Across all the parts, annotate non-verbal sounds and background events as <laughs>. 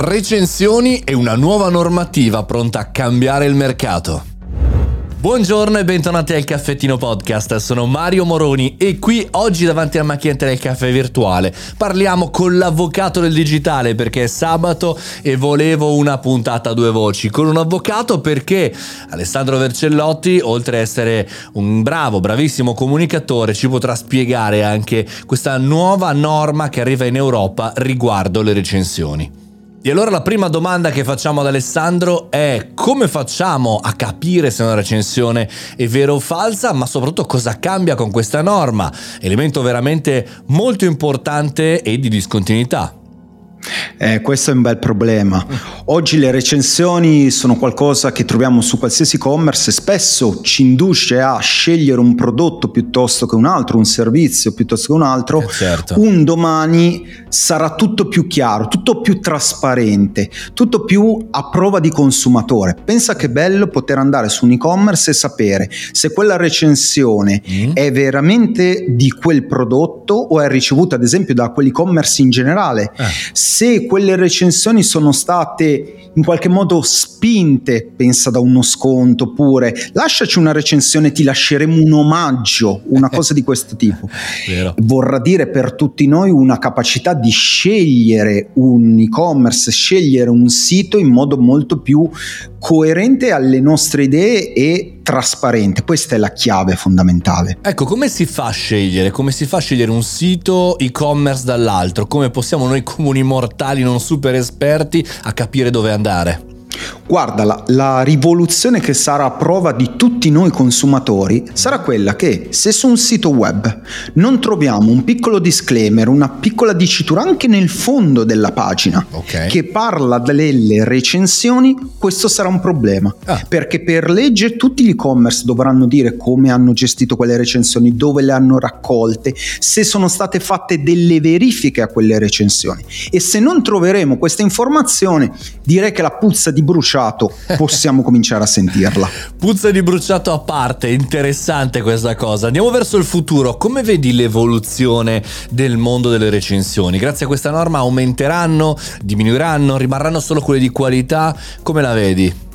Recensioni e una nuova normativa pronta a cambiare il mercato. Buongiorno e bentornati al Caffettino Podcast, sono Mario Moroni e qui oggi davanti al macchiente del caffè virtuale parliamo con l'avvocato del digitale perché è sabato e volevo una puntata a due voci con un avvocato perché Alessandro Vercellotti oltre ad essere un bravo, bravissimo comunicatore ci potrà spiegare anche questa nuova norma che arriva in Europa riguardo le recensioni. E allora la prima domanda che facciamo ad Alessandro è come facciamo a capire se una recensione è vera o falsa, ma soprattutto cosa cambia con questa norma, elemento veramente molto importante e di discontinuità. Eh, questo è un bel problema. Oggi le recensioni sono qualcosa che troviamo su qualsiasi e-commerce e spesso ci induce a scegliere un prodotto piuttosto che un altro, un servizio piuttosto che un altro. Eh certo. Un domani sarà tutto più chiaro, tutto più trasparente, tutto più a prova di consumatore. Pensa che bello poter andare su un e-commerce e sapere se quella recensione mm. è veramente di quel prodotto o è ricevuta ad esempio da quell'e-commerce in generale. Eh se quelle recensioni sono state in qualche modo spinte, pensa da uno sconto, oppure lasciaci una recensione, ti lasceremo un omaggio, una cosa di questo tipo. <laughs> Vorrà dire per tutti noi una capacità di scegliere un e-commerce, scegliere un sito in modo molto più coerente alle nostre idee e trasparente. Questa è la chiave fondamentale. Ecco, come si fa a scegliere? Come si fa a scegliere un sito e-commerce dall'altro? Come possiamo noi comuni mortali non super esperti a capire dove andare? Guarda, la, la, rivoluzione che sarà a prova di tutti noi consumatori sarà quella che se su un sito web non troviamo un piccolo disclaimer, una piccola dicitura anche nel fondo della pagina okay. che parla delle recensioni, questo sarà un problema. Ah. Perché per legge tutti gli e-commerce dovranno dire come hanno gestito quelle recensioni, dove le hanno raccolte, se sono state fatte delle verifiche a quelle recensioni. E se non troveremo questa informazione, direi che la puzza di bruciato possiamo cominciare a sentirla. <laughs> Puzza di bruciato a parte, interessante questa cosa. Andiamo verso il futuro. Come vedi l'evoluzione del mondo delle recensioni? Grazie a questa norma aumenteranno, diminuiranno, rimarranno solo quelle di qualità? Come la vedi?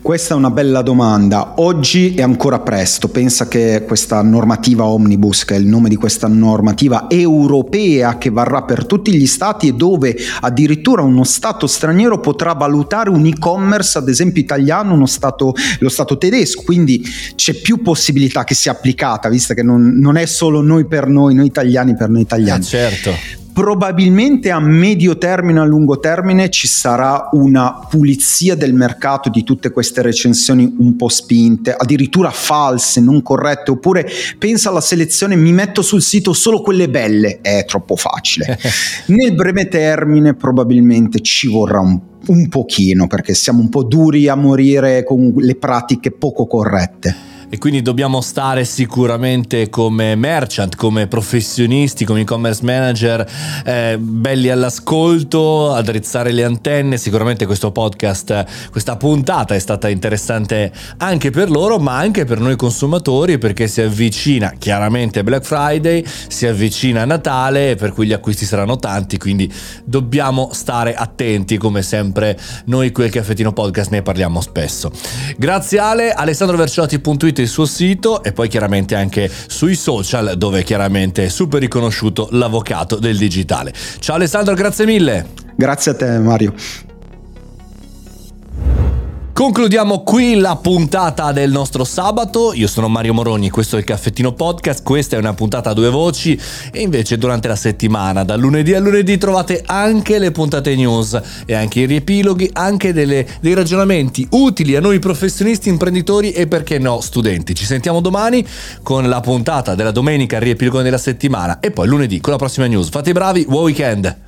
Questa è una bella domanda. Oggi è ancora presto. Pensa che questa normativa omnibus, che è il nome di questa normativa europea che varrà per tutti gli stati e dove addirittura uno stato straniero potrà valutare un e-commerce, ad esempio italiano, uno stato, lo stato tedesco. Quindi c'è più possibilità che sia applicata, visto che non, non è solo noi per noi, noi italiani per noi italiani. Eh certo probabilmente a medio termine, a lungo termine ci sarà una pulizia del mercato di tutte queste recensioni un po' spinte, addirittura false, non corrette, oppure pensa alla selezione, mi metto sul sito solo quelle belle, è troppo facile. <laughs> Nel breve termine probabilmente ci vorrà un un pochino perché siamo un po' duri a morire con le pratiche poco corrette e quindi dobbiamo stare sicuramente come merchant, come professionisti, come e-commerce manager, eh, belli all'ascolto, a drizzare le antenne. Sicuramente questo podcast, questa puntata è stata interessante anche per loro, ma anche per noi consumatori perché si avvicina chiaramente Black Friday, si avvicina Natale, per cui gli acquisti saranno tanti, quindi dobbiamo stare attenti come sempre. Noi qui al Caffettino Podcast ne parliamo spesso. Grazie Ale, alessandroverciotti.it il suo sito e poi chiaramente anche sui social dove chiaramente è super riconosciuto l'avvocato del digitale. Ciao Alessandro, grazie mille. Grazie a te Mario. Concludiamo qui la puntata del nostro sabato. Io sono Mario Moroni, questo è il Caffettino Podcast. Questa è una puntata a due voci. E invece durante la settimana, dal lunedì al lunedì, trovate anche le puntate news e anche i riepiloghi, anche delle, dei ragionamenti utili a noi professionisti, imprenditori e perché no, studenti. Ci sentiamo domani con la puntata della domenica, il della settimana e poi lunedì con la prossima news. Fate i bravi, buon weekend!